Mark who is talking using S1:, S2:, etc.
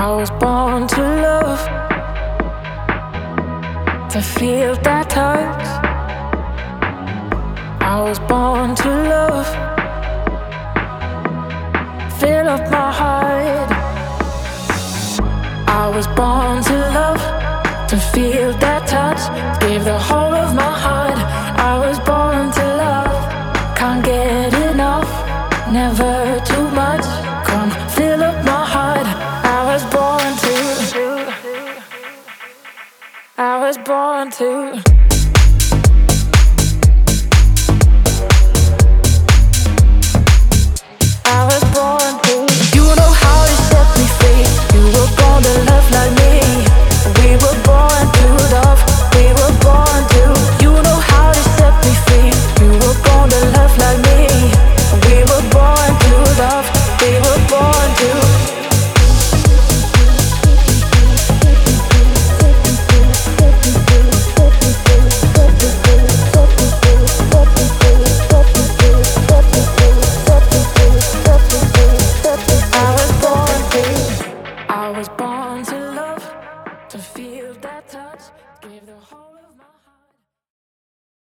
S1: I was born to love, to feel that touch. I was born to love, fill up my heart. I was born to love, to feel that touch. Give the whole of my heart. I was born to love, can't get enough, never too. I was born to. I was born to love, to feel that touch, give the whole